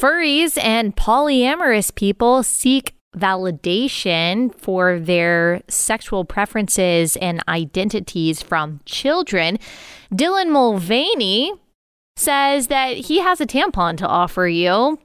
Furries and polyamorous people seek validation for their sexual preferences and identities from children. Dylan Mulvaney says that he has a tampon to offer you.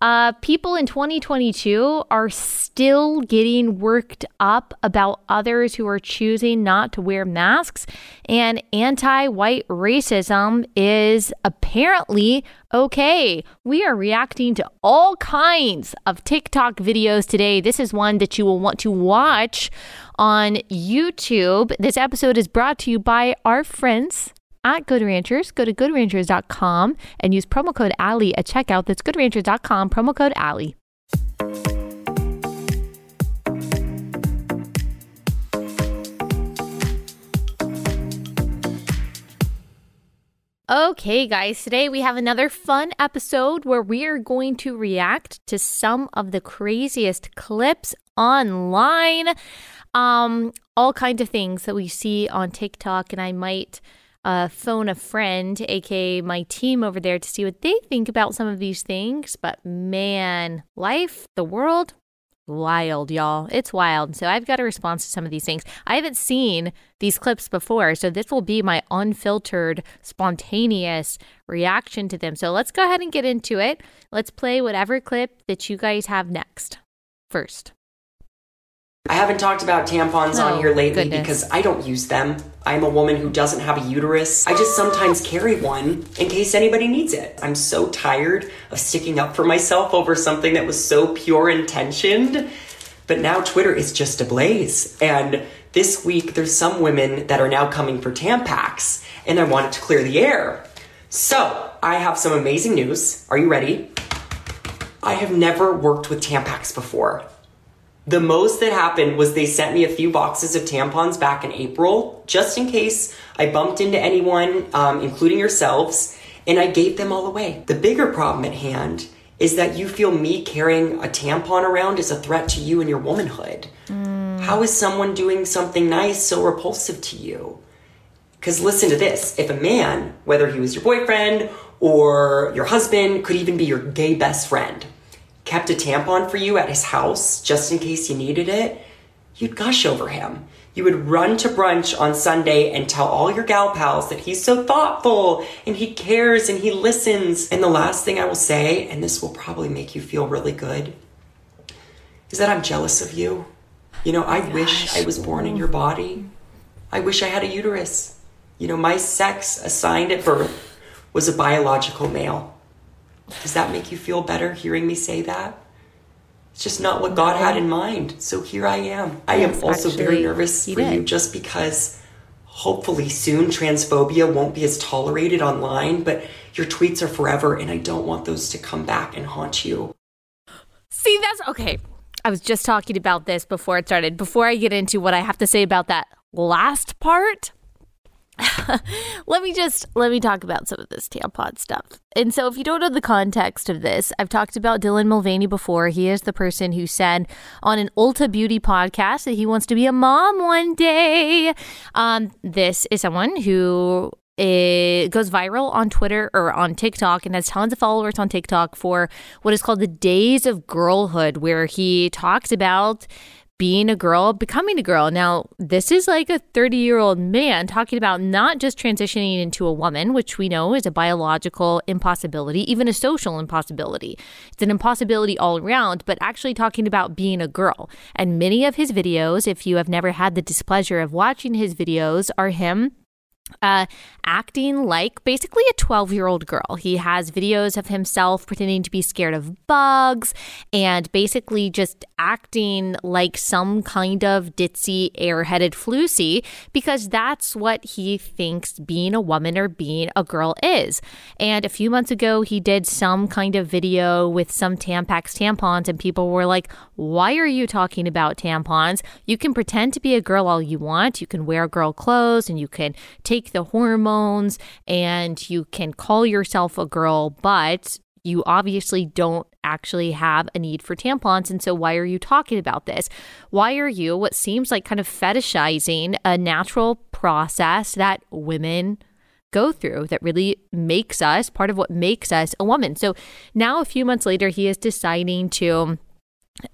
Uh, people in 2022 are still getting worked up about others who are choosing not to wear masks, and anti white racism is apparently okay. We are reacting to all kinds of TikTok videos today. This is one that you will want to watch on YouTube. This episode is brought to you by our friends at Good Ranchers. Go to goodranchers.com and use promo code Allie at checkout. That's goodranchers.com, promo code Allie. Okay, guys, today we have another fun episode where we are going to react to some of the craziest clips online. Um, all kinds of things that we see on TikTok, and I might uh, phone a friend, aka my team over there, to see what they think about some of these things. But man, life, the world, wild, y'all. It's wild. So I've got a response to some of these things. I haven't seen these clips before, so this will be my unfiltered, spontaneous reaction to them. So let's go ahead and get into it. Let's play whatever clip that you guys have next. First. I haven't talked about tampons oh, on here oh, lately goodness. because I don't use them. I'm a woman who doesn't have a uterus. I just sometimes carry one in case anybody needs it. I'm so tired of sticking up for myself over something that was so pure intentioned. But now Twitter is just ablaze. And this week, there's some women that are now coming for Tampax, and I wanted to clear the air. So, I have some amazing news. Are you ready? I have never worked with Tampax before. The most that happened was they sent me a few boxes of tampons back in April, just in case I bumped into anyone, um, including yourselves, and I gave them all away. The bigger problem at hand is that you feel me carrying a tampon around is a threat to you and your womanhood. Mm. How is someone doing something nice so repulsive to you? Because listen to this if a man, whether he was your boyfriend or your husband, could even be your gay best friend, kept a tampon for you at his house just in case you needed it, you'd gush over him. You would run to brunch on Sunday and tell all your gal pals that he's so thoughtful and he cares and he listens. And the last thing I will say, and this will probably make you feel really good, is that I'm jealous of you. You know, I oh wish I was born in your body. I wish I had a uterus. You know, my sex assigned at birth was a biological male. Does that make you feel better hearing me say that? It's just not what God had in mind. So here I am. I yes, am also actually, very nervous for did. you just because hopefully soon transphobia won't be as tolerated online, but your tweets are forever and I don't want those to come back and haunt you. See, that's okay. I was just talking about this before it started. Before I get into what I have to say about that last part, let me just let me talk about some of this tampon stuff. And so if you don't know the context of this, I've talked about Dylan Mulvaney before. He is the person who said on an Ulta Beauty podcast that he wants to be a mom one day. Um, this is someone who it goes viral on Twitter or on TikTok and has tons of followers on TikTok for what is called the Days of Girlhood, where he talks about being a girl, becoming a girl. Now, this is like a 30 year old man talking about not just transitioning into a woman, which we know is a biological impossibility, even a social impossibility. It's an impossibility all around, but actually talking about being a girl. And many of his videos, if you have never had the displeasure of watching his videos, are him uh, acting like basically a 12 year old girl. He has videos of himself pretending to be scared of bugs and basically just acting like some kind of ditzy, airheaded flusy because that's what he thinks being a woman or being a girl is. And a few months ago, he did some kind of video with some Tampax tampons, and people were like, Why are you talking about tampons? You can pretend to be a girl all you want. You can wear girl clothes and you can take take the hormones and you can call yourself a girl, but you obviously don't actually have a need for tampons. And so, why are you talking about this? Why are you, what seems like kind of fetishizing a natural process that women go through that really makes us part of what makes us a woman. So now, a few months later, he is deciding to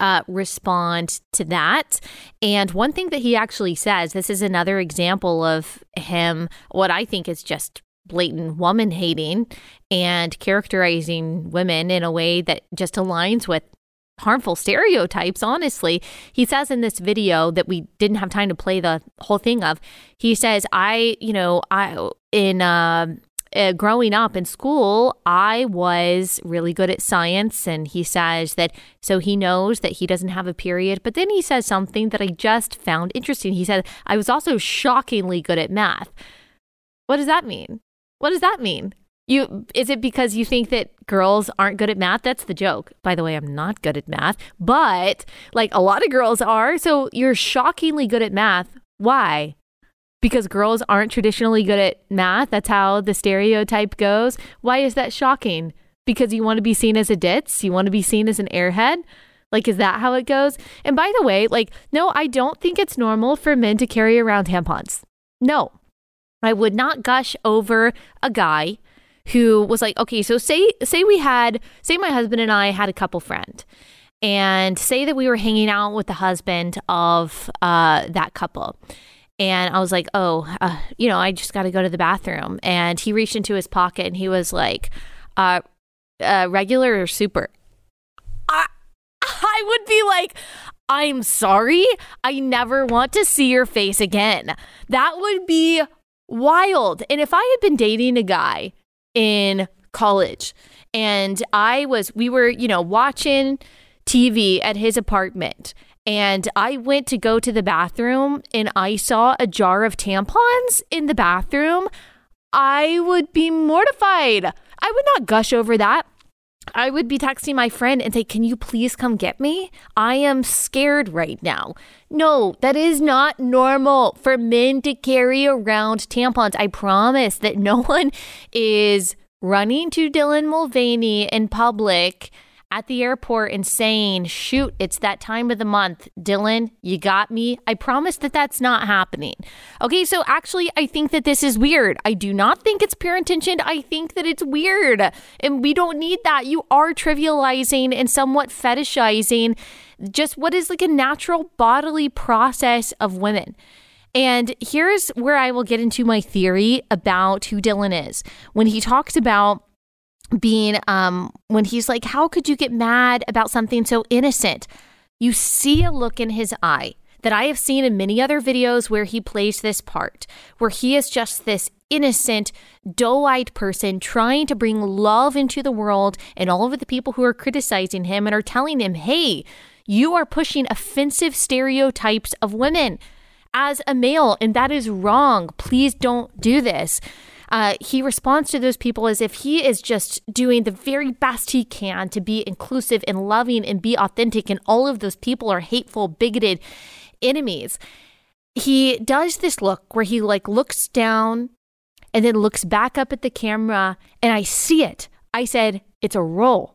uh, respond to that. And one thing that he actually says this is another example of him, what I think is just blatant woman hating and characterizing women in a way that just aligns with harmful stereotypes honestly he says in this video that we didn't have time to play the whole thing of he says i you know i in uh, uh, growing up in school, I was really good at science. And he says that so he knows that he doesn't have a period. But then he says something that I just found interesting. He said, I was also shockingly good at math. What does that mean? What does that mean? You is it because you think that girls aren't good at math? That's the joke. By the way, I'm not good at math, but like a lot of girls are. So you're shockingly good at math. Why? Because girls aren't traditionally good at math. That's how the stereotype goes. Why is that shocking? Because you want to be seen as a ditz? You want to be seen as an airhead? Like, is that how it goes? And by the way, like, no, I don't think it's normal for men to carry around tampons. No, I would not gush over a guy who was like, okay, so say say we had say my husband and I had a couple friend, and say that we were hanging out with the husband of uh, that couple. And I was like, oh, uh, you know, I just got to go to the bathroom. And he reached into his pocket and he was like, uh, uh, regular or super? I, I would be like, I'm sorry. I never want to see your face again. That would be wild. And if I had been dating a guy in college and I was, we were, you know, watching TV at his apartment and I went to go to the bathroom and I saw a jar of tampons in the bathroom, I would be mortified. I would not gush over that. I would be texting my friend and say, Can you please come get me? I am scared right now. No, that is not normal for men to carry around tampons. I promise that no one is running to Dylan Mulvaney in public at the airport and saying, shoot, it's that time of the month. Dylan, you got me. I promise that that's not happening. Okay, so actually, I think that this is weird. I do not think it's pure intention. I think that it's weird. And we don't need that. You are trivializing and somewhat fetishizing just what is like a natural bodily process of women. And here's where I will get into my theory about who Dylan is. When he talks about being um when he's like how could you get mad about something so innocent? You see a look in his eye that I have seen in many other videos where he plays this part where he is just this innocent doe-eyed person trying to bring love into the world and all of the people who are criticizing him and are telling him hey you are pushing offensive stereotypes of women as a male and that is wrong. Please don't do this uh, he responds to those people as if he is just doing the very best he can to be inclusive and loving and be authentic, and all of those people are hateful, bigoted enemies. He does this look where he like looks down and then looks back up at the camera, and I see it. I said, It's a role.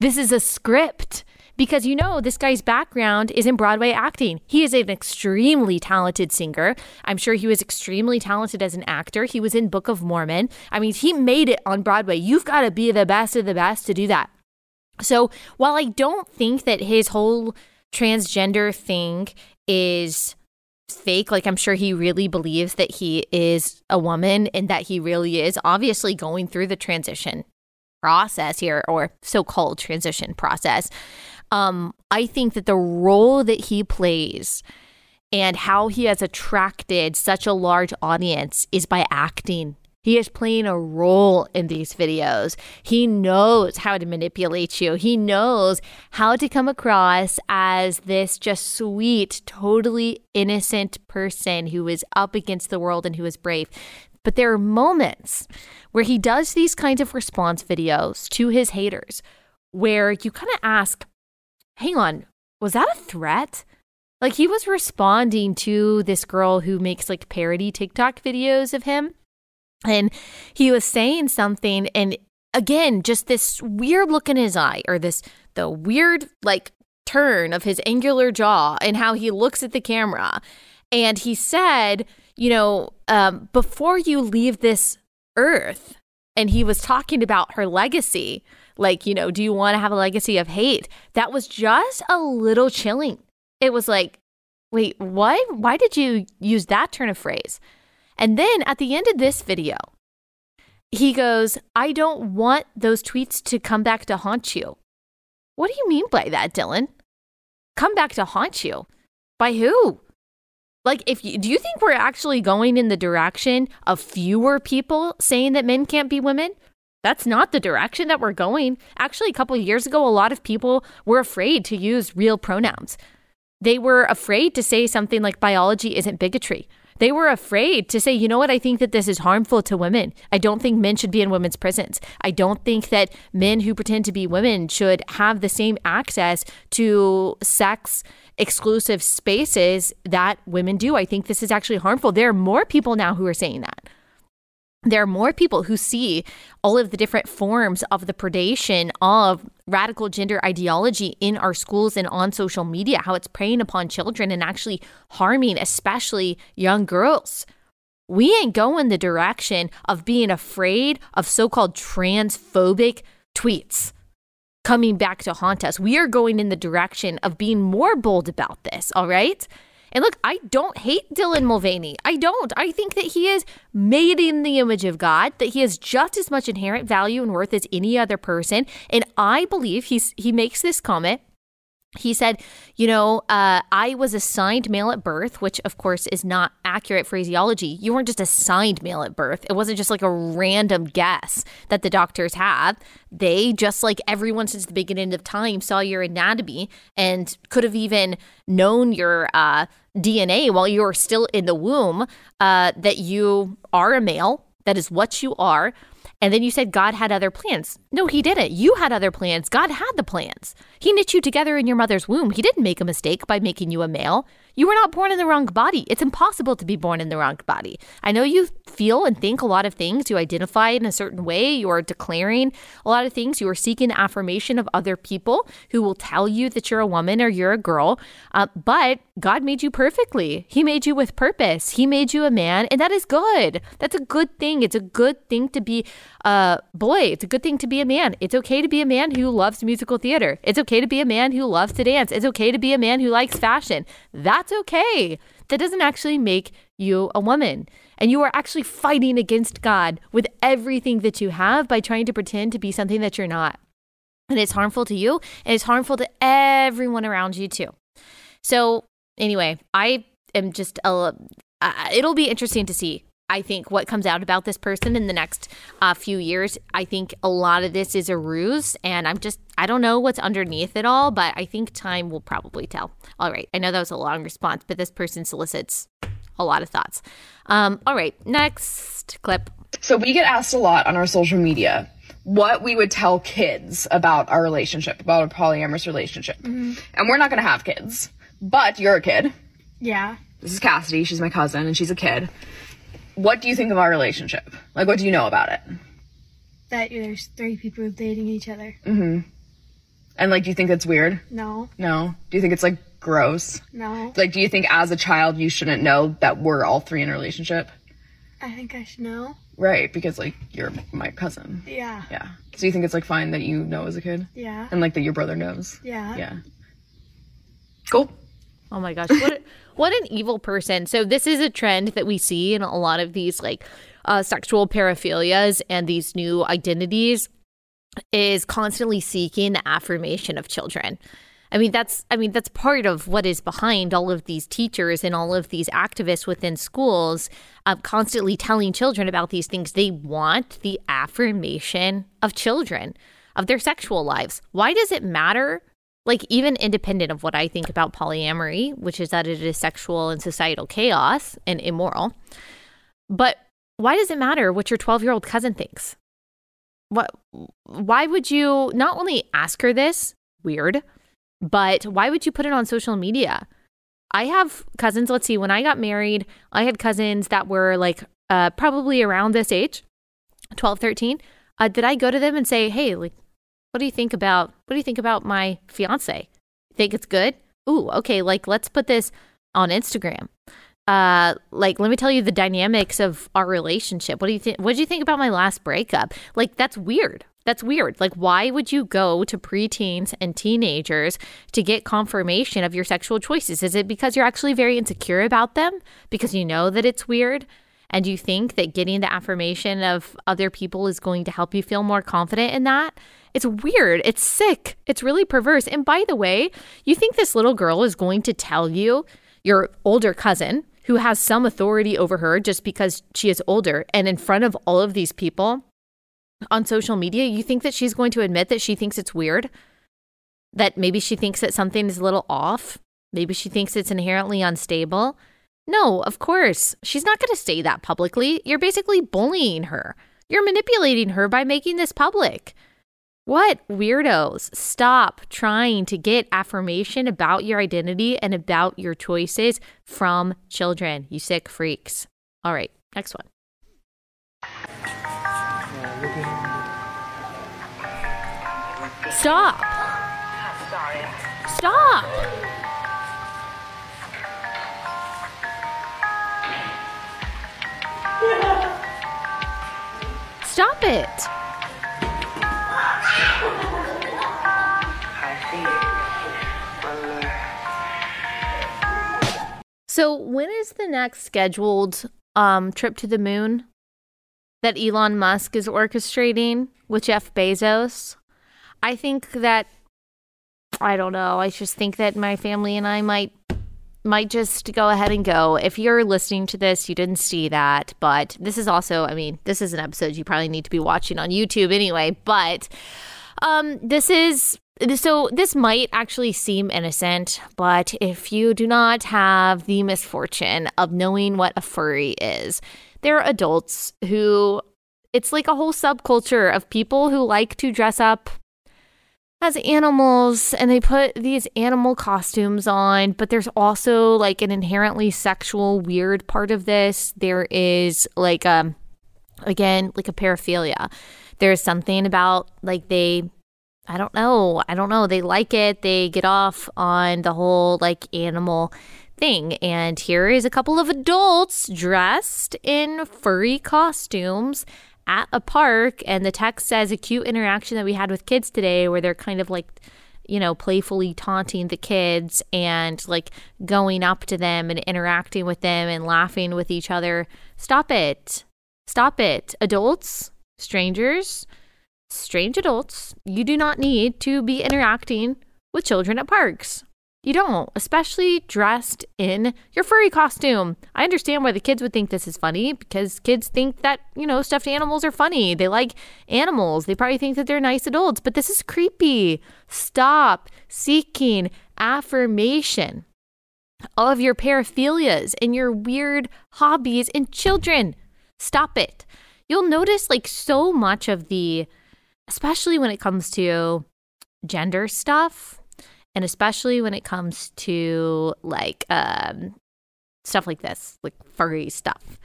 This is a script because you know this guy's background is in Broadway acting. He is an extremely talented singer. I'm sure he was extremely talented as an actor. He was in Book of Mormon. I mean, he made it on Broadway. You've got to be the best of the best to do that. So, while I don't think that his whole transgender thing is fake. Like, I'm sure he really believes that he is a woman and that he really is obviously going through the transition process here or so called transition process. Um, I think that the role that he plays and how he has attracted such a large audience is by acting. He is playing a role in these videos. He knows how to manipulate you. He knows how to come across as this just sweet, totally innocent person who is up against the world and who is brave. But there are moments where he does these kinds of response videos to his haters where you kind of ask, hang on, was that a threat? Like he was responding to this girl who makes like parody TikTok videos of him. And he was saying something and again, just this weird look in his eye or this the weird like turn of his angular jaw and how he looks at the camera. And he said, you know, um, before you leave this earth and he was talking about her legacy, like, you know, do you want to have a legacy of hate? That was just a little chilling. It was like, wait, what? Why did you use that turn of phrase? And then at the end of this video, he goes, I don't want those tweets to come back to haunt you. What do you mean by that, Dylan? Come back to haunt you? By who? Like, if you, do you think we're actually going in the direction of fewer people saying that men can't be women? That's not the direction that we're going. Actually, a couple of years ago, a lot of people were afraid to use real pronouns. They were afraid to say something like biology isn't bigotry. They were afraid to say, you know what, I think that this is harmful to women. I don't think men should be in women's prisons. I don't think that men who pretend to be women should have the same access to sex exclusive spaces that women do. I think this is actually harmful. There are more people now who are saying that. There are more people who see all of the different forms of the predation of radical gender ideology in our schools and on social media, how it's preying upon children and actually harming, especially young girls. We ain't going the direction of being afraid of so called transphobic tweets coming back to haunt us. We are going in the direction of being more bold about this, all right? And look, I don't hate Dylan Mulvaney. I don't. I think that he is made in the image of God, that he has just as much inherent value and worth as any other person. And I believe he's he makes this comment he said, You know, uh, I was assigned male at birth, which of course is not accurate phraseology. You weren't just assigned male at birth. It wasn't just like a random guess that the doctors have. They, just like everyone since the beginning of time, saw your anatomy and could have even known your uh, DNA while you're still in the womb uh, that you are a male. That is what you are. And then you said God had other plans. No, he didn't. You had other plans. God had the plans. He knit you together in your mother's womb. He didn't make a mistake by making you a male. You were not born in the wrong body. It's impossible to be born in the wrong body. I know you feel and think a lot of things. You identify in a certain way. You are declaring a lot of things. You are seeking affirmation of other people who will tell you that you're a woman or you're a girl. Uh, but God made you perfectly. He made you with purpose. He made you a man, and that is good. That's a good thing. It's a good thing to be a boy. It's a good thing to be a man. It's okay to be a man who loves musical theater. It's okay to be a man who loves to dance. It's okay to be a man who likes fashion. That that's okay. That doesn't actually make you a woman. And you are actually fighting against God with everything that you have by trying to pretend to be something that you're not. And it's harmful to you and it's harmful to everyone around you too. So, anyway, I am just, a, uh, it'll be interesting to see I think what comes out about this person in the next uh, few years, I think a lot of this is a ruse, and I'm just I don't know what's underneath it all, but I think time will probably tell. All right, I know that was a long response, but this person solicits a lot of thoughts. Um, all right, next clip. So we get asked a lot on our social media what we would tell kids about our relationship, about a polyamorous relationship, mm-hmm. and we're not going to have kids, but you're a kid. Yeah. This is Cassidy. She's my cousin, and she's a kid what do you think of our relationship? Like, what do you know about it? That there's three people dating each other. Mm-hmm. And like, do you think that's weird? No. No. Do you think it's like gross? No. Like, do you think as a child you shouldn't know that we're all three in a relationship? I think I should know. Right, because like you're my cousin. Yeah. Yeah. So you think it's like fine that you know as a kid? Yeah. And like that your brother knows? Yeah. Yeah. Cool. Oh my gosh. What what an evil person. So this is a trend that we see in a lot of these like uh, sexual paraphilias and these new identities is constantly seeking the affirmation of children. I mean that's I mean that's part of what is behind all of these teachers and all of these activists within schools uh, constantly telling children about these things. They want the affirmation of children of their sexual lives. Why does it matter like even independent of what I think about polyamory, which is that it is sexual and societal chaos and immoral. But why does it matter what your 12 year old cousin thinks? What, why would you not only ask her this, weird, but why would you put it on social media? I have cousins, let's see, when I got married, I had cousins that were like uh, probably around this age, 12, 13. Uh, did I go to them and say, hey, like, what do you think about what do you think about my fiance? Think it's good? Ooh, okay, like let's put this on Instagram. uh, like, let me tell you the dynamics of our relationship. What do you think? What did you think about my last breakup? Like, that's weird. That's weird. Like, why would you go to preteens and teenagers to get confirmation of your sexual choices? Is it because you're actually very insecure about them? Because you know that it's weird? And you think that getting the affirmation of other people is going to help you feel more confident in that? It's weird. It's sick. It's really perverse. And by the way, you think this little girl is going to tell you, your older cousin, who has some authority over her just because she is older, and in front of all of these people, on social media, you think that she's going to admit that she thinks it's weird? That maybe she thinks that something is a little off? Maybe she thinks it's inherently unstable? No, of course. She's not going to say that publicly. You're basically bullying her. You're manipulating her by making this public. What weirdos? Stop trying to get affirmation about your identity and about your choices from children, you sick freaks. All right, next one. Stop. Stop. Stop it. So, when is the next scheduled um, trip to the moon that Elon Musk is orchestrating with Jeff Bezos? I think that I don't know. I just think that my family and I might might just go ahead and go. If you're listening to this, you didn't see that, but this is also, I mean, this is an episode you probably need to be watching on YouTube anyway, but um this is so this might actually seem innocent, but if you do not have the misfortune of knowing what a furry is, there are adults who it's like a whole subculture of people who like to dress up as animals and they put these animal costumes on, but there's also like an inherently sexual weird part of this. There is like um again, like a paraphilia. There's something about like they I don't know. I don't know. They like it. They get off on the whole like animal thing. And here is a couple of adults dressed in furry costumes at a park and the text says a cute interaction that we had with kids today where they're kind of like you know playfully taunting the kids and like going up to them and interacting with them and laughing with each other stop it stop it adults strangers strange adults you do not need to be interacting with children at parks you don't, especially dressed in your furry costume. I understand why the kids would think this is funny because kids think that, you know, stuffed animals are funny. They like animals. They probably think that they're nice adults, but this is creepy. Stop seeking affirmation of your paraphilias and your weird hobbies in children. Stop it. You'll notice like so much of the, especially when it comes to gender stuff and especially when it comes to like um, stuff like this, like furry stuff.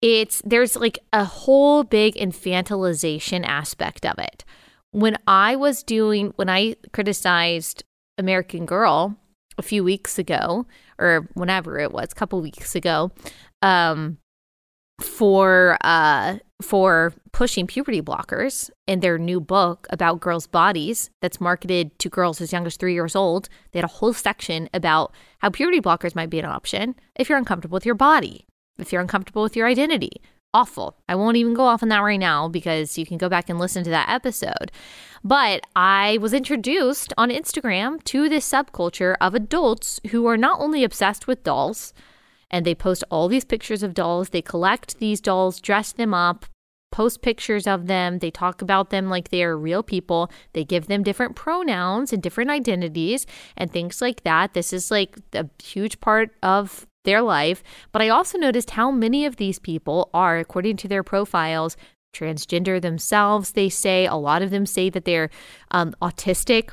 It's there's like a whole big infantilization aspect of it. When I was doing when I criticized American Girl a few weeks ago or whenever it was, a couple weeks ago, um, for uh for pushing puberty blockers in their new book about girls' bodies that's marketed to girls as young as three years old. They had a whole section about how puberty blockers might be an option if you're uncomfortable with your body, if you're uncomfortable with your identity. Awful. I won't even go off on that right now because you can go back and listen to that episode. But I was introduced on Instagram to this subculture of adults who are not only obsessed with dolls, and they post all these pictures of dolls. They collect these dolls, dress them up, post pictures of them. They talk about them like they are real people. They give them different pronouns and different identities and things like that. This is like a huge part of their life. But I also noticed how many of these people are, according to their profiles, transgender themselves. They say a lot of them say that they're um, autistic.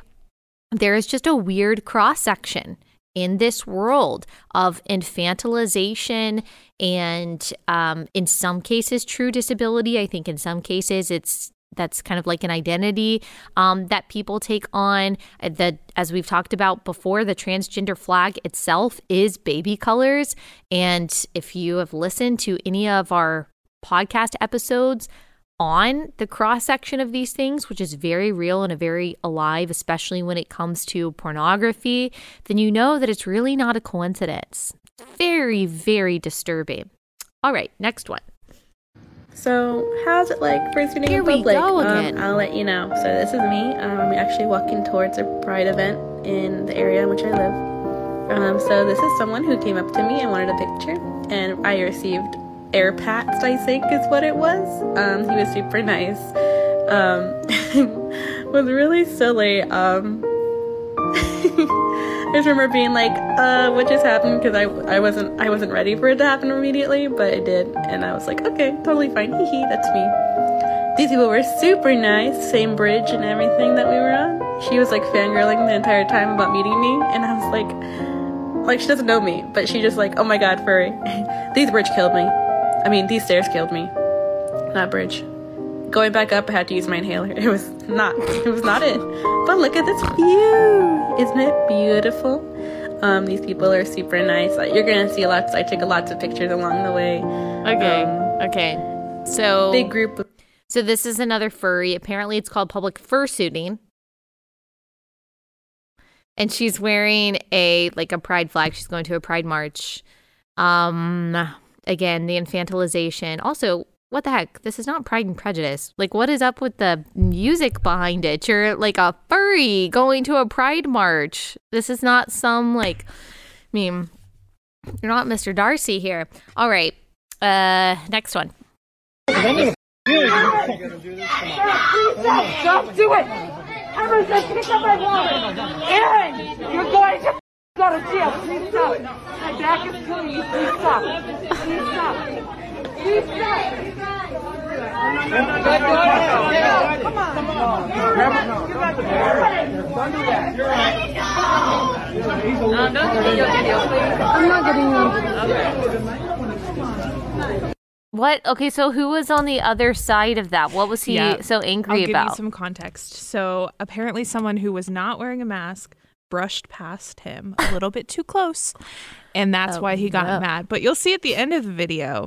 There is just a weird cross section in this world of infantilization and um, in some cases true disability i think in some cases it's that's kind of like an identity um, that people take on. Uh, the as we've talked about before, the transgender flag itself is baby colors. And if you have listened to any of our podcast episodes on the cross section of these things, which is very real and a very alive, especially when it comes to pornography, then you know that it's really not a coincidence. Very, very disturbing. All right, next one. So, how's it like first meeting Here in we public? go Um, again. I'll let you know. So, this is me. Um, I'm actually walking towards a pride event in the area in which I live. Um, so, this is someone who came up to me and wanted a picture, and I received air pats, I think is what it was. Um, he was super nice. Um, was really silly. Um, I just remember being like, uh, what just happened? Because I, I wasn't I wasn't ready for it to happen immediately, but it did. And I was like, okay, totally fine. Hee hee, that's me. These people were super nice, same bridge and everything that we were on. She was like fangirling the entire time about meeting me, and I was like, like she doesn't know me, but she just like, oh my god, furry. these bridge killed me. I mean, these stairs killed me. That bridge. Going back up, I had to use my inhaler. It was not. It was not it. But look at this view. Isn't it beautiful? Um, these people are super nice. You're gonna see lots. I took lots of pictures along the way. Okay. Um, okay. So Big group of So this is another furry. Apparently, it's called public fursuiting. And she's wearing a like a pride flag. She's going to a pride march. Um again, the infantilization. Also, what the heck? This is not Pride and Prejudice. Like what is up with the music behind it? You're like a furry going to a pride march. This is not some like I mean, you're not Mr. Darcy here. All right. Uh next one. Don't do it! Said pick up my wallet! Aaron! You're going to go to jail! Please stop! My back is killing me! Please stop! Please stop! Please stop! Come on! I'm not getting one. What? Okay, so who was on the other side of that? What was he Yeah. so angry I'll about? give you some context. So apparently, someone who was not wearing a mask brushed past him a little bit too close, and that's Oh, why he got no. mad. But you'll see at the end of the video,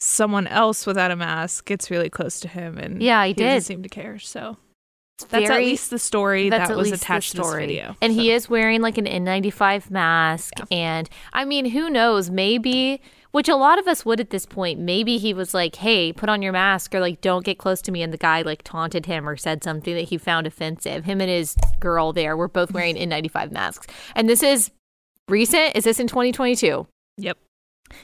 someone else without a mask gets really close to him, and Yeah, I he did. doesn't seem to care. So that's at least the story that was attached to this video. And So- he is wearing like an N95 mask. And I mean, who knows? Maybe, which a lot of us would at this point, maybe he was like, hey, put on your mask or like, don't get close to me. And the guy like taunted him or said something that he found offensive. Him and his girl there were both wearing N95 masks. And this is recent. Is this in 2022? Yep.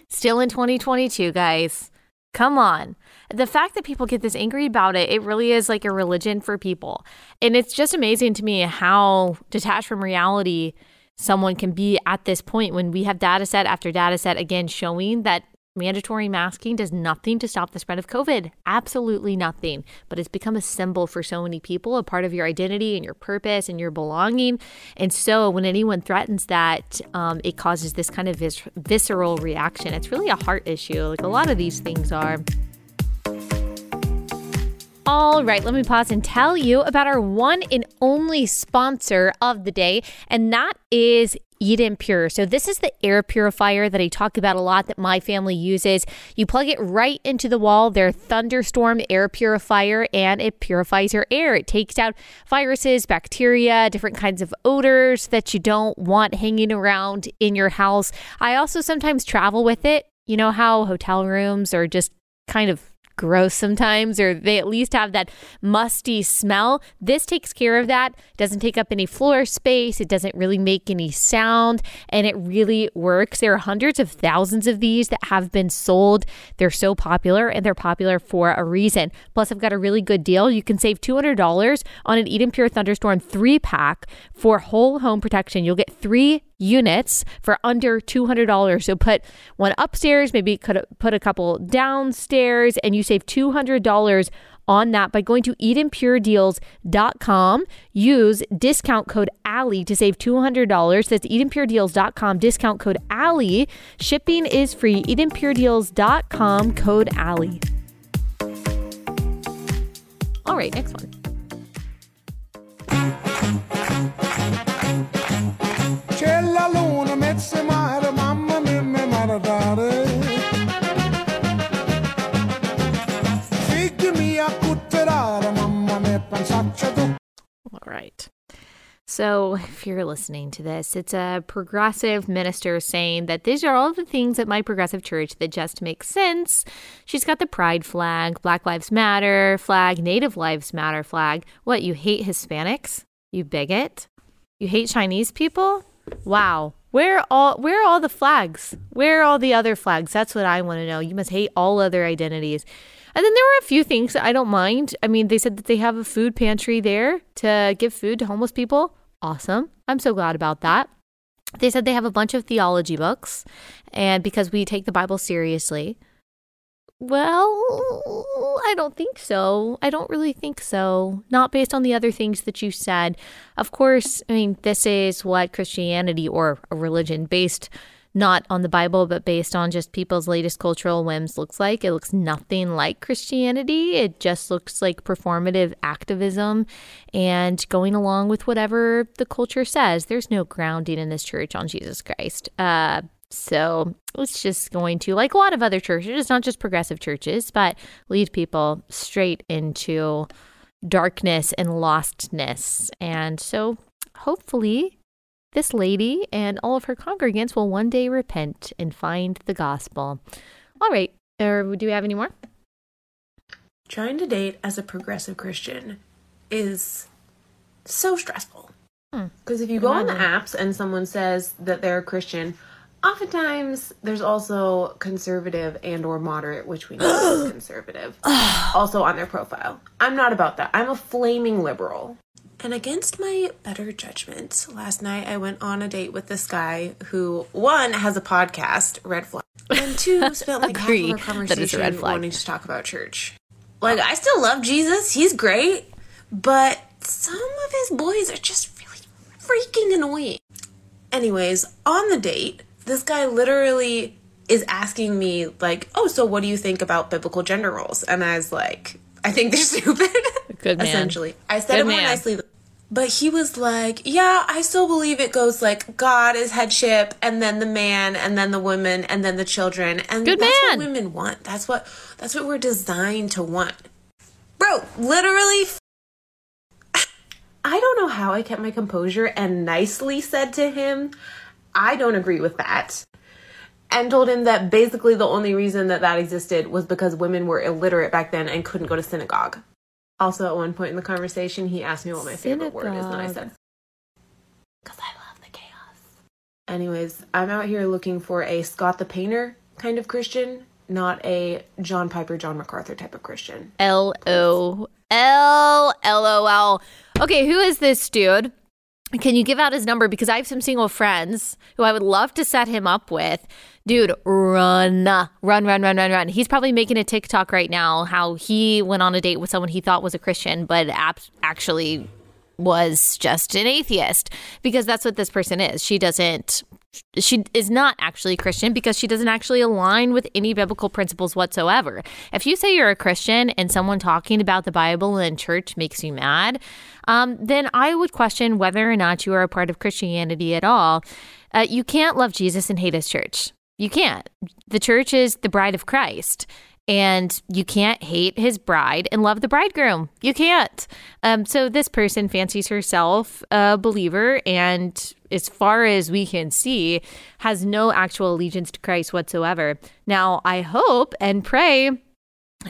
Still in 2022, guys. Come on. The fact that people get this angry about it, it really is like a religion for people. And it's just amazing to me how detached from reality someone can be at this point when we have data set after data set again showing that mandatory masking does nothing to stop the spread of COVID. Absolutely nothing. But it's become a symbol for so many people, a part of your identity and your purpose and your belonging. And so when anyone threatens that, um, it causes this kind of vis- visceral reaction. It's really a heart issue, like a lot of these things are. All right, let me pause and tell you about our one and only sponsor of the day, and that is Eden Pure. So, this is the air purifier that I talk about a lot that my family uses. You plug it right into the wall, their thunderstorm air purifier, and it purifies your air. It takes out viruses, bacteria, different kinds of odors that you don't want hanging around in your house. I also sometimes travel with it. You know how hotel rooms are just kind of gross sometimes, or they at least have that musty smell. This takes care of that. It Doesn't take up any floor space. It doesn't really make any sound, and it really works. There are hundreds of thousands of these that have been sold. They're so popular, and they're popular for a reason. Plus, I've got a really good deal. You can save $200 on an Eden Pure Thunderstorm three pack for whole home protection. You'll get three units for under $200. So put one upstairs, maybe could put a couple downstairs, and you save $200 on that by going to EdenPureDeals.com. Use discount code ALLIE to save $200. That's EdenPureDeals.com, discount code ALLIE. Shipping is free. EdenPureDeals.com, code ALLIE. All right, next one. Luna, mare, mamma mia, mi maradare. Mia, cutterare, mamma mia, tu. All right. So, if you're listening to this, it's a progressive minister saying that these are all the things at my progressive church that just make sense. She's got the pride flag, Black Lives Matter flag, Native Lives Matter flag. What, you hate Hispanics? You bigot? You hate Chinese people? Wow. Where are all where are all the flags? Where are all the other flags? That's what I want to know. You must hate all other identities. And then there were a few things I don't mind. I mean, they said that they have a food pantry there to give food to homeless people. Awesome. I'm so glad about that. They said they have a bunch of theology books, and because we take the Bible seriously. Well, I don't think so. I don't really think so. Not based on the other things that you said. Of course, I mean, this is what Christianity or a religion based not on the Bible, but based on just people's latest cultural whims looks like. It looks nothing like Christianity. It just looks like performative activism and going along with whatever the culture says. There's no grounding in this church on Jesus Christ. Uh, so it's just going to, like a lot of other churches, it's not just progressive churches, but lead people straight into darkness and lostness. And so hopefully this lady and all of her congregants will one day repent and find the gospel. All right. Or do we have any more? Trying to date as a progressive Christian is so stressful. Hmm. Because if you go on the apps and someone says that they're a Christian, oftentimes there's also conservative and or moderate, which we know is conservative, also on their profile. I'm not about that. I'm a flaming liberal. And against my better judgment, last night I went on a date with this guy who one has a podcast, Red Flag, and two spent like half of our conversation red flag. wanting to talk about church. Like I still love Jesus, he's great, but some of his boys are just really freaking annoying. Anyways, on the date, this guy literally is asking me like, "Oh, so what do you think about biblical gender roles?" And I was like, "I think they're stupid." Good man. Essentially, I said Good it more man. nicely, but he was like, "Yeah, I still believe it goes like God is headship, and then the man, and then the woman, and then the children, and Good that's man. what women want. That's what that's what we're designed to want." Bro, literally I don't know how I kept my composure and nicely said to him, I don't agree with that. And told him that basically the only reason that that existed was because women were illiterate back then and couldn't go to synagogue. Also, at one point in the conversation, he asked me what my favorite word is, and I said, because I love the chaos. Anyways, I'm out here looking for a Scott the Painter kind of Christian, not a John Piper, John MacArthur type of Christian. L O L L O L. Okay, who is this dude? Can you give out his number? Because I have some single friends who I would love to set him up with. Dude, run, run, run, run, run, run. He's probably making a TikTok right now how he went on a date with someone he thought was a Christian, but ap- actually was just an atheist because that's what this person is. She doesn't she is not actually Christian because she doesn't actually align with any biblical principles whatsoever. If you say you're a Christian and someone talking about the Bible in church makes you mad, um, then I would question whether or not you are a part of Christianity at all. Uh, you can't love Jesus and hate his church. You can't. The church is the bride of Christ. And you can't hate his bride and love the bridegroom. You can't. Um, so this person fancies herself a believer, and as far as we can see, has no actual allegiance to Christ whatsoever. Now, I hope and pray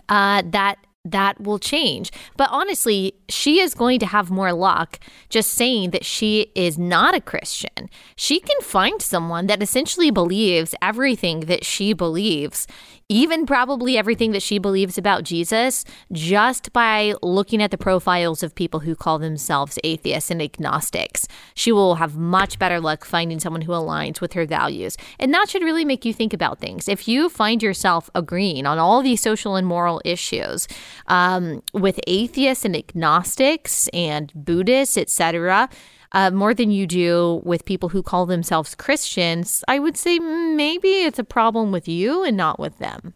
uh, that that will change. But honestly, she is going to have more luck just saying that she is not a Christian. She can find someone that essentially believes everything that she believes, even probably everything that she believes about Jesus, just by looking at the profiles of people who call themselves atheists and agnostics. She will have much better luck finding someone who aligns with her values. And that should really make you think about things. If you find yourself agreeing on all these social and moral issues, um, with atheists and agnostics and Buddhists, etc., uh, more than you do with people who call themselves Christians, I would say maybe it's a problem with you and not with them.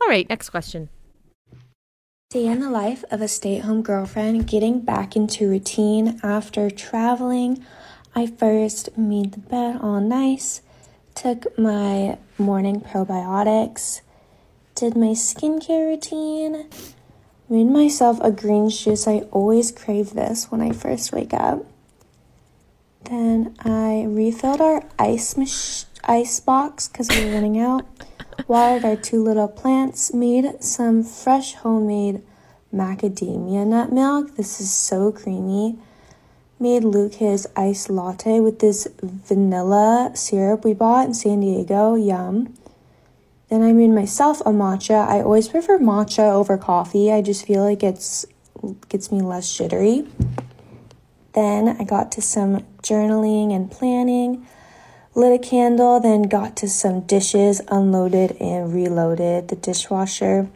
All right, next question. Day in the life of a stay at home girlfriend getting back into routine after traveling. I first made the bed all nice, took my morning probiotics, did my skincare routine, made myself a green juice. I always crave this when I first wake up. Then I refilled our ice mach- ice box because we were running out. Watered our two little plants. Made some fresh homemade macadamia nut milk. This is so creamy. Made Luke his iced latte with this vanilla syrup we bought in San Diego. Yum. Then I made myself a matcha. I always prefer matcha over coffee. I just feel like it's gets me less jittery. Then I got to some journaling and planning, lit a candle, then got to some dishes, unloaded and reloaded the dishwasher,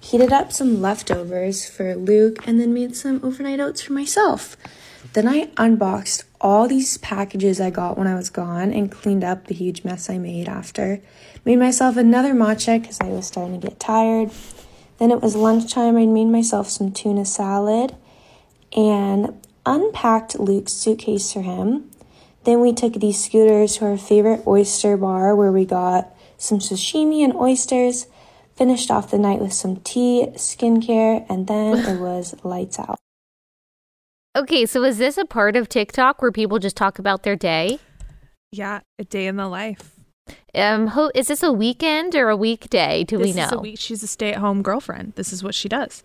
heated up some leftovers for Luke, and then made some overnight oats for myself. Then I unboxed all these packages I got when I was gone and cleaned up the huge mess I made after. Made myself another matcha because I was starting to get tired. Then it was lunchtime. I made myself some tuna salad and unpacked Luke's suitcase for him. Then we took these scooters to our favorite oyster bar where we got some sashimi and oysters, finished off the night with some tea, skincare, and then it was lights out. Okay, so is this a part of TikTok where people just talk about their day? Yeah, a day in the life. Um, ho- is this a weekend or a weekday? Do this we know? Is a week. She's a stay-at-home girlfriend. This is what she does.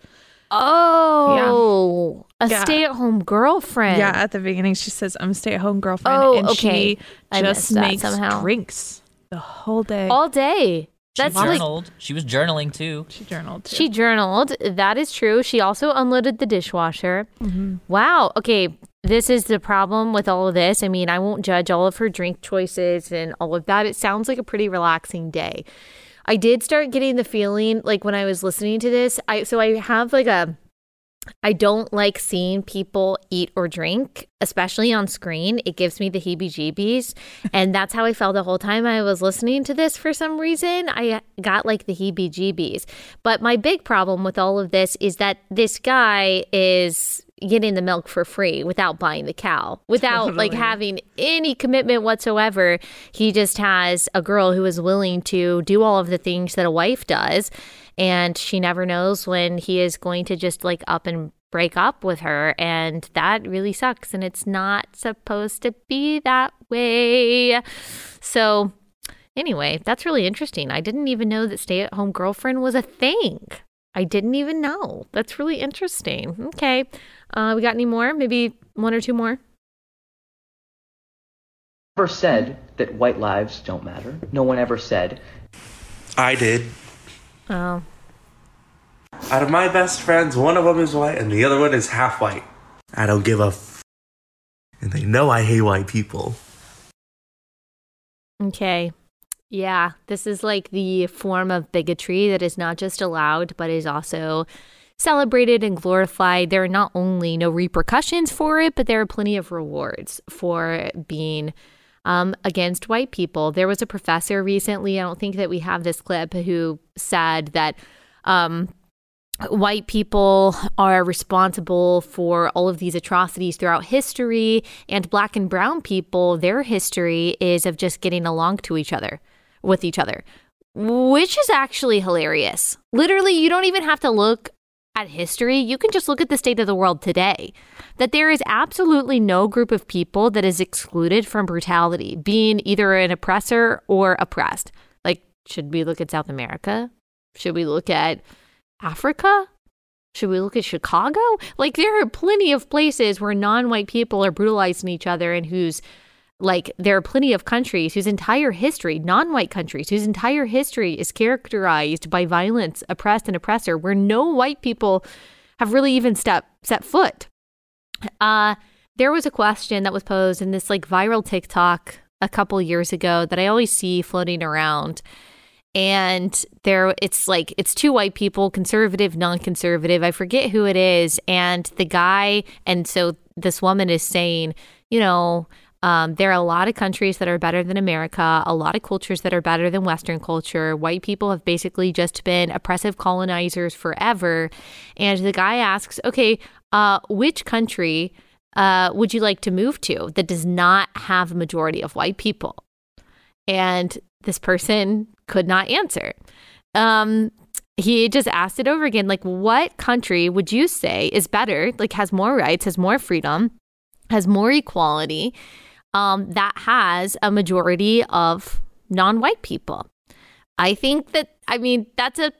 Oh, a Yeah. stay-at-home girlfriend. Yeah, at the beginning she says, "I'm a stay-at-home girlfriend," Oh, and okay. she I just makes somehow. drinks the whole day. all day. She That's like she was journaling too. she journaled. Too. she journaled. That is true. She also unloaded the dishwasher. Mm-hmm. Wow. Okay. This is the problem with all of this. I mean, I won't judge all of her drink choices and all of that. It sounds like a pretty relaxing day. I did start getting the feeling like when I was listening to this, I so I have like a I don't like seeing people eat or drink, especially on screen. It gives me the heebie jeebies. and that's how I felt the whole time I was listening to this for some reason. I got like the heebie jeebies. But my big problem with all of this is that this guy is getting the milk for free without buying the cow, without like having any commitment whatsoever. He just has a girl who is willing to do all of the things that a wife does and she never knows when he is going to just like up and break up with her and that really sucks and it's not supposed to be that way. So anyway that's really interesting. I didn't even know that stay at home girlfriend was a thing. I didn't even know. That's really interesting. Okay uh we got any more? Maybe one or two more? Never said that white lives don't matter. No one ever said I did. Oh Out of my best friends, one of them is white and the other one is half white. I don't give a f- and they know I hate white people. Okay. Yeah, this is like the form of bigotry that is not just allowed, but is also celebrated and glorified. There are not only no repercussions for it, but there are plenty of rewards for being um, against white people. There was a professor recently, I don't think that we have this clip, who said that um, white people are responsible for all of these atrocities throughout history, and black and brown people, their history is of just getting along to each other, with each other, which is actually hilarious. Literally, you don't even have to look at history. You can just look at the state of the world today. That there is absolutely no group of people that is excluded from brutality, being either an oppressor or oppressed. Like, should we look at South America? Should we look at Africa? Should we look at Chicago? Like, there are plenty of places where non white people are brutalizing each other and whose, like, there are plenty of countries whose entire history, non white countries, whose entire history is characterized by violence, oppressed, and oppressor, where no white people have really even step, set foot. Uh, there was a question that was posed in this, like, viral TikTok a couple years ago that I always see floating around and there it's like it's two white people conservative non-conservative i forget who it is and the guy and so this woman is saying you know Um, there are a lot of countries that are better than America, a lot of cultures that are better than Western culture. White people have basically just been oppressive colonizers forever. And the guy asks, okay, uh, which country uh, would you like to move to that does not have a majority of white people? And this person could not answer. Um, he just asked it over again like, what country would you say is better, like, has more rights, has more freedom, has more equality? Um, that has a majority of non-white people. I think that I mean that's a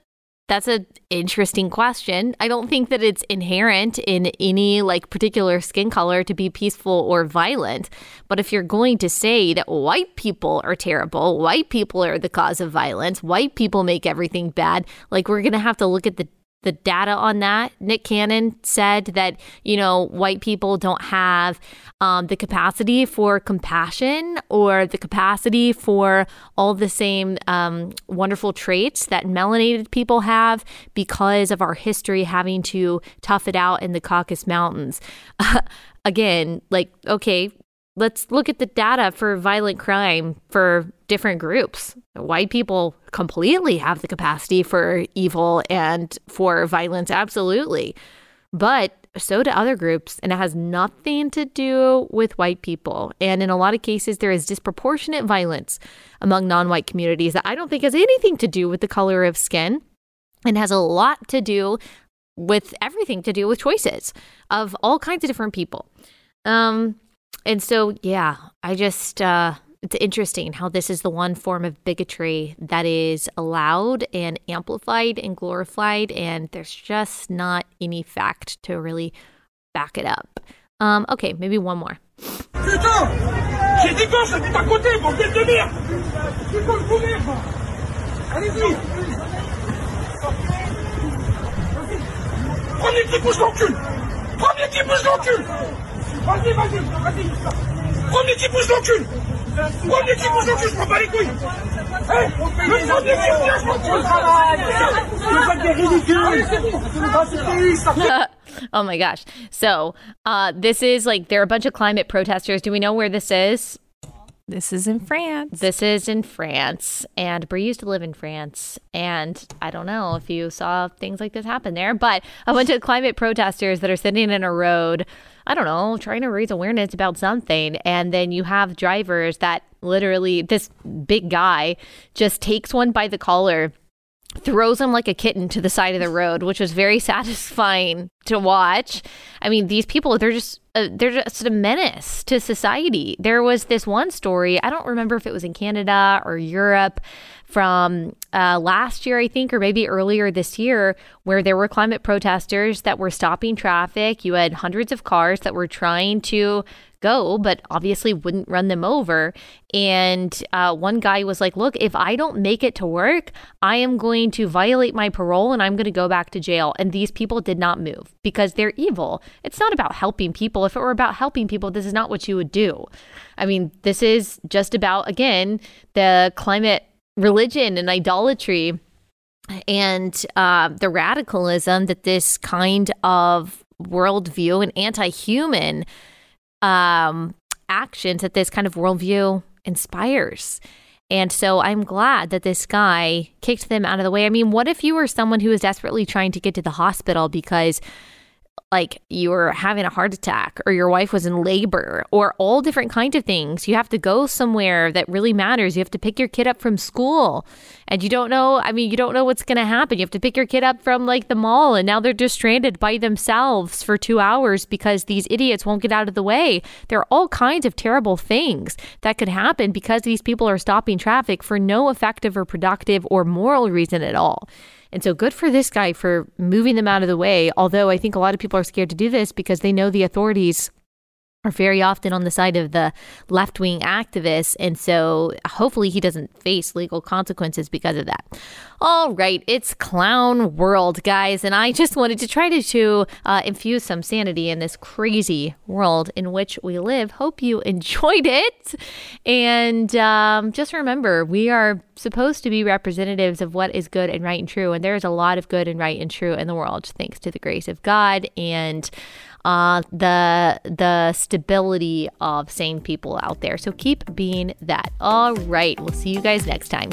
that's an interesting question. I don't think that it's inherent in any like particular skin color to be peaceful or violent. But if you're going to say that white people are terrible, white people are the cause of violence, white people make everything bad, like we're going to have to look at the the data on that. Nick Cannon said that, you know, white people don't have um, the capacity for compassion or the capacity for all the same um, wonderful traits that melanated people have because of our history having to tough it out in the Caucasus Mountains. Again, like, okay, let's look at the data for violent crime for different groups. White people completely have the capacity for evil and for violence, absolutely. But so do other groups, and it has nothing to do with white people. And in a lot of cases, there is disproportionate violence among non white communities that I don't think has anything to do with the color of skin and has a lot to do with everything to do with choices of all kinds of different people. Um, and so, yeah, I just, uh, it's interesting how this is the one form of bigotry that is allowed and amplified and glorified, and there's just not any fact to really back it up. Um, okay, maybe one more. De merde C'est quoi le Allez-y Premier qui bouge Premier qui bouge l'encul Vas-y, vas-y, vas-y Premier qui bouge l'encul Premier qui bouge l'encul, je prends pas les couilles Hey Le premier qui vient, je m'en oh my gosh. So, uh, this is like, there are a bunch of climate protesters. Do we know where this is? This is in France. This is in France. And Brie used to live in France. And I don't know if you saw things like this happen there, but a bunch of climate protesters that are sitting in a road, I don't know, trying to raise awareness about something. And then you have drivers that literally, this big guy just takes one by the collar throws him like a kitten to the side of the road, which was very satisfying to watch. I mean, these people, they're just uh, they're just a menace to society. There was this one story, I don't remember if it was in Canada or Europe from uh, last year, I think, or maybe earlier this year, where there were climate protesters that were stopping traffic. You had hundreds of cars that were trying to go, but obviously wouldn't run them over. And uh, one guy was like, Look, if I don't make it to work, I am going to violate my parole and I'm going to go back to jail. And these people did not move because they're evil. It's not about helping people. If it were about helping people, this is not what you would do. I mean, this is just about, again, the climate religion and idolatry and uh, the radicalism that this kind of worldview and anti human um, actions that this kind of worldview inspires. And so I'm glad that this guy kicked them out of the way. I mean, what if you were someone who was desperately trying to get to the hospital because like you were having a heart attack or your wife was in labor or all different kinds of things. You have to go somewhere that really matters. You have to pick your kid up from school and you don't know, I mean, you don't know what's going to happen. You have to pick your kid up from like the mall and now they're just stranded by themselves for 2 hours because these idiots won't get out of the way. There are all kinds of terrible things that could happen because these people are stopping traffic for no effective or productive or moral reason at all. And so good for this guy for moving them out of the way. Although I think a lot of people are scared to do this because they know the authorities are very often on the side of the left wing activists. And so hopefully he doesn't face legal consequences because of that. All right, it's clown world, guys. And I just wanted to try to, to uh, infuse some sanity in this crazy world in which we live. Hope you enjoyed it. And um, just remember, we are supposed to be representatives of what is good and right and true. And there is a lot of good and right and true in the world, thanks to the grace of God. And uh, the the stability of sane people out there. So keep being that. All right, we'll see you guys next time.